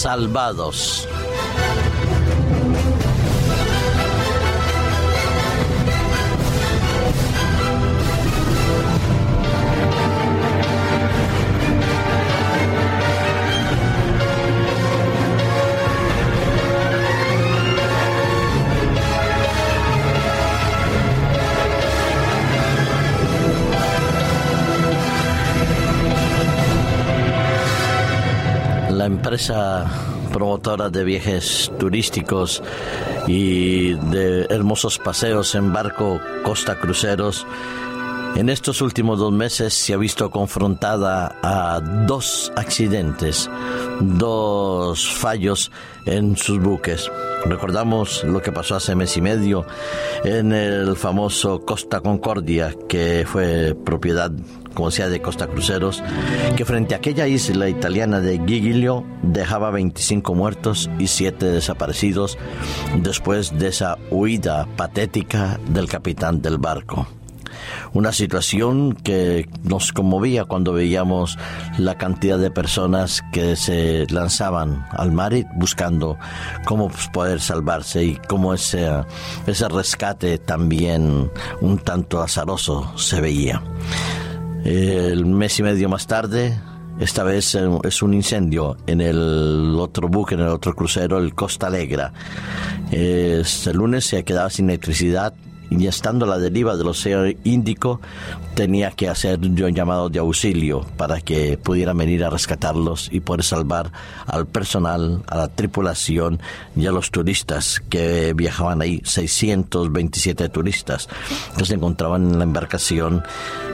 salvados. La empresa promotora de viajes turísticos y de hermosos paseos en barco Costa Cruceros, en estos últimos dos meses se ha visto confrontada a dos accidentes, dos fallos en sus buques. Recordamos lo que pasó hace mes y medio en el famoso Costa Concordia, que fue propiedad como sea de Costa Cruceros, que frente a aquella isla italiana de Giglio dejaba 25 muertos y 7 desaparecidos después de esa huida patética del capitán del barco. Una situación que nos conmovía cuando veíamos la cantidad de personas que se lanzaban al mar buscando cómo poder salvarse y cómo ese, ese rescate también un tanto azaroso se veía. El mes y medio más tarde, esta vez es un incendio en el otro buque, en el otro crucero, el Costa Alegra. Este lunes se quedaba sin electricidad y estando a la deriva del Océano Índico, tenía que hacer un llamado de auxilio para que pudieran venir a rescatarlos y poder salvar al personal, a la tripulación y a los turistas que viajaban ahí, 627 turistas que se encontraban en la embarcación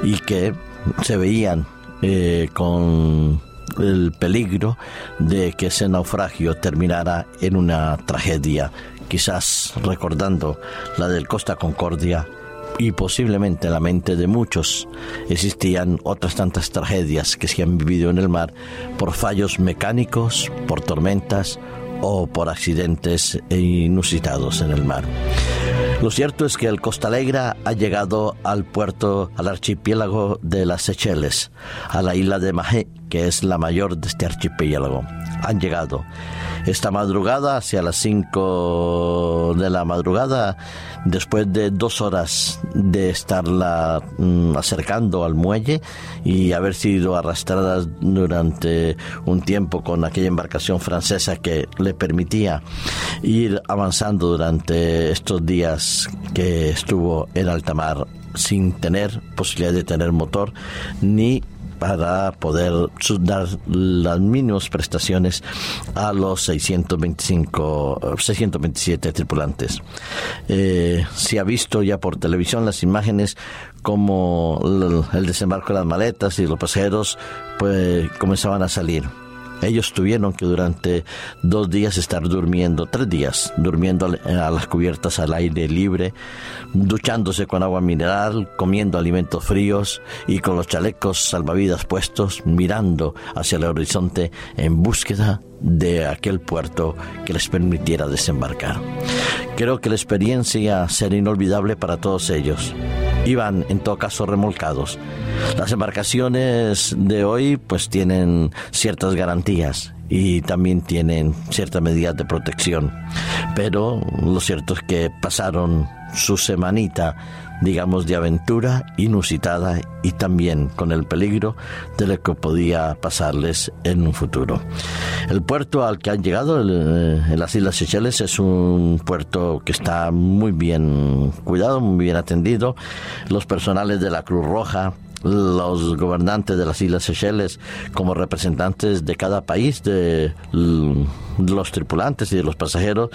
y que se veían eh, con el peligro de que ese naufragio terminara en una tragedia, quizás recordando la del Costa Concordia y posiblemente en la mente de muchos existían otras tantas tragedias que se han vivido en el mar por fallos mecánicos, por tormentas o por accidentes inusitados en el mar. Lo cierto es que el Costa Alegre ha llegado al puerto, al archipiélago de las Seychelles, a la isla de Mahé, que es la mayor de este archipiélago. Han llegado. Esta madrugada, hacia las 5 de la madrugada, después de dos horas de estarla mm, acercando al muelle y haber sido arrastradas durante un tiempo con aquella embarcación francesa que le permitía ir avanzando durante estos días que estuvo en alta mar sin tener posibilidad de tener motor ni para poder dar las mínimas prestaciones a los 625, 627 tripulantes. Eh, se ha visto ya por televisión las imágenes como el desembarco de las maletas y los pasajeros pues comenzaban a salir ellos tuvieron que durante dos días estar durmiendo, tres días, durmiendo a las cubiertas al aire libre, duchándose con agua mineral, comiendo alimentos fríos y con los chalecos salvavidas puestos, mirando hacia el horizonte en búsqueda de aquel puerto que les permitiera desembarcar. Creo que la experiencia será inolvidable para todos ellos. Iban en todo caso remolcados. Las embarcaciones de hoy pues tienen ciertas garantías y también tienen ciertas medidas de protección, pero lo cierto es que pasaron su semanita digamos, de aventura inusitada y también con el peligro de lo que podía pasarles en un futuro. El puerto al que han llegado eh, en las Islas Seychelles es un puerto que está muy bien cuidado, muy bien atendido. Los personales de la Cruz Roja, los gobernantes de las Islas Seychelles como representantes de cada país, de los tripulantes y de los pasajeros,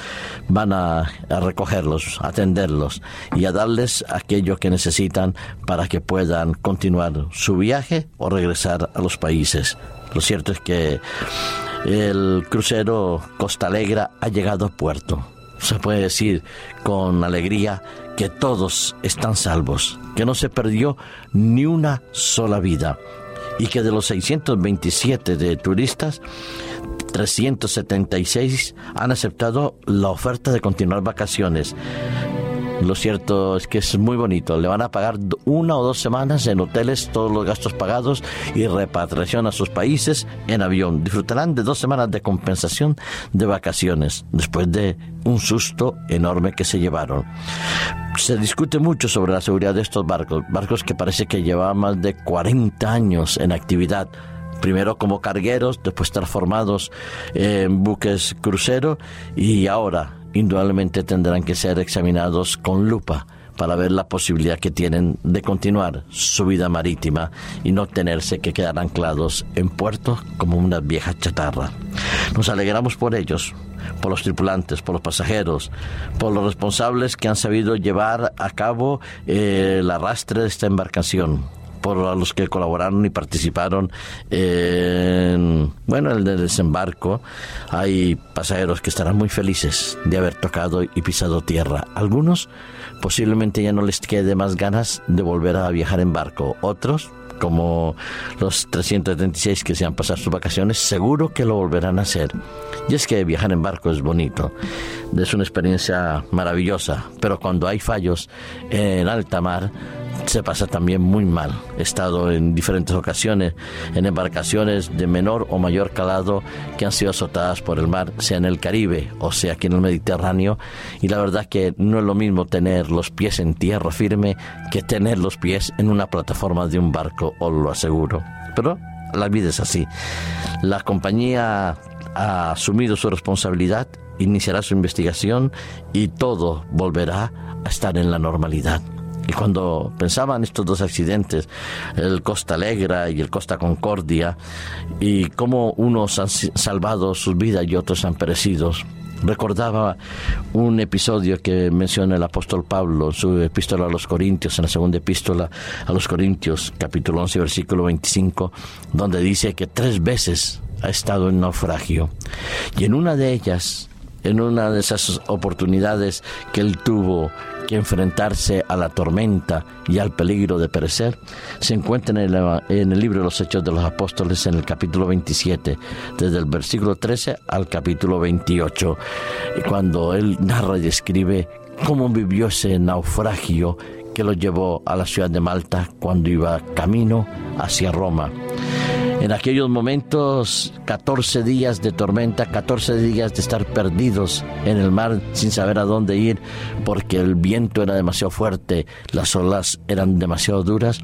van a, recogerlos, a atenderlos y a darles aquello que necesitan para que puedan continuar su viaje o regresar a los países. Lo cierto es que el crucero Costa Alegre ha llegado a puerto. Se puede decir con alegría que todos están salvos, que no se perdió ni una sola vida y que de los 627 de turistas, 376 han aceptado la oferta de continuar vacaciones. Lo cierto es que es muy bonito. Le van a pagar una o dos semanas en hoteles, todos los gastos pagados y repatriación a sus países en avión. Disfrutarán de dos semanas de compensación de vacaciones después de un susto enorme que se llevaron. Se discute mucho sobre la seguridad de estos barcos, barcos que parece que llevaban más de 40 años en actividad primero como cargueros, después transformados en buques crucero y ahora indudablemente tendrán que ser examinados con lupa para ver la posibilidad que tienen de continuar su vida marítima y no tenerse que quedar anclados en puertos como una vieja chatarra. Nos alegramos por ellos, por los tripulantes, por los pasajeros, por los responsables que han sabido llevar a cabo eh, el arrastre de esta embarcación por los que colaboraron y participaron en bueno el desembarco. Hay pasajeros que estarán muy felices de haber tocado y pisado tierra. Algunos posiblemente ya no les quede más ganas de volver a viajar en barco. Otros como los 376 que se han pasado sus vacaciones, seguro que lo volverán a hacer. Y es que viajar en barco es bonito, es una experiencia maravillosa, pero cuando hay fallos en alta mar, se pasa también muy mal. He estado en diferentes ocasiones en embarcaciones de menor o mayor calado que han sido azotadas por el mar, sea en el Caribe o sea aquí en el Mediterráneo, y la verdad que no es lo mismo tener los pies en tierra firme que tener los pies en una plataforma de un barco, os lo aseguro. Pero la vida es así. La compañía ha asumido su responsabilidad, iniciará su investigación y todo volverá a estar en la normalidad. Y cuando pensaba en estos dos accidentes, el Costa Alegra y el Costa Concordia, y cómo unos han salvado sus vidas y otros han perecido, recordaba un episodio que menciona el apóstol Pablo en su epístola a los Corintios, en la segunda epístola a los Corintios, capítulo 11, versículo 25, donde dice que tres veces ha estado en naufragio. Y en una de ellas, en una de esas oportunidades que él tuvo que enfrentarse a la tormenta y al peligro de perecer, se encuentra en el, libro de los Hechos de los Apóstoles en el capítulo 27, desde el versículo 13 al capítulo 28, cuando él narra y describe cómo vivió ese naufragio que lo llevó a la ciudad de Malta cuando iba camino hacia Roma. En aquellos momentos, 14 días de tormenta, 14 días de estar perdidos en el mar sin saber a dónde ir porque el viento era demasiado fuerte, las olas eran demasiado duras,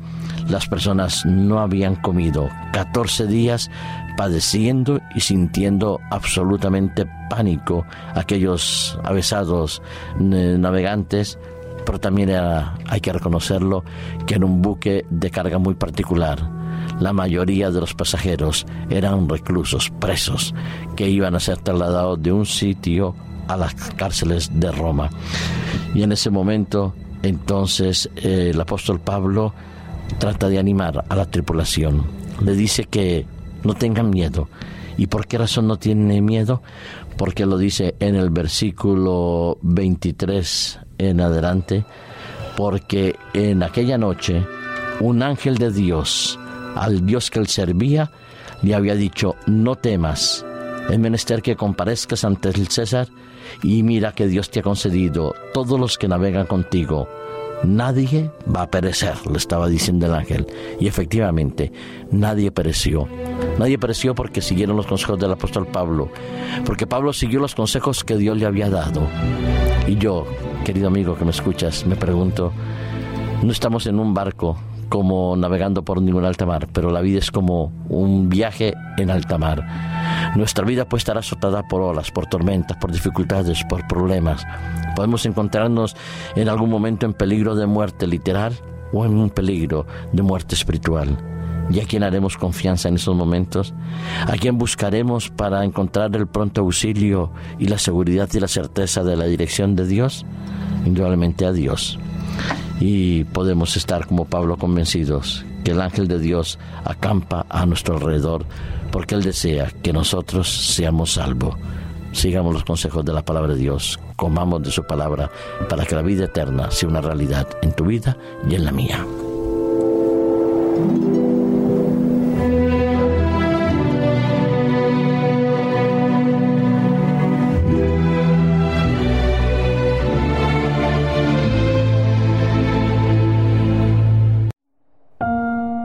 las personas no habían comido. 14 días padeciendo y sintiendo absolutamente pánico aquellos avesados eh, navegantes pero también hay que reconocerlo que en un buque de carga muy particular la mayoría de los pasajeros eran reclusos, presos, que iban a ser trasladados de un sitio a las cárceles de Roma. Y en ese momento, entonces, eh, el apóstol Pablo trata de animar a la tripulación. Le dice que no tengan miedo. ¿Y por qué razón no tiene miedo? Porque lo dice en el versículo 23 en adelante, porque en aquella noche un ángel de Dios al Dios que él servía, le había dicho, no temas, es menester que comparezcas ante el César y mira que Dios te ha concedido todos los que navegan contigo. Nadie va a perecer, le estaba diciendo el ángel. Y efectivamente, nadie pereció. Nadie pereció porque siguieron los consejos del apóstol Pablo. Porque Pablo siguió los consejos que Dios le había dado. Y yo, querido amigo que me escuchas, me pregunto, no estamos en un barco como navegando por ningún alta mar, pero la vida es como un viaje en alta mar. Nuestra vida puede estar azotada por olas, por tormentas, por dificultades, por problemas. Podemos encontrarnos en algún momento en peligro de muerte literal o en un peligro de muerte espiritual. ¿Y a quién haremos confianza en esos momentos? ¿A quién buscaremos para encontrar el pronto auxilio y la seguridad y la certeza de la dirección de Dios? Indudablemente a Dios y podemos estar como Pablo convencidos que el ángel de Dios acampa a nuestro alrededor porque Él desea que nosotros seamos salvos. Sigamos los consejos de la palabra de Dios, comamos de su palabra para que la vida eterna sea una realidad en tu vida y en la mía.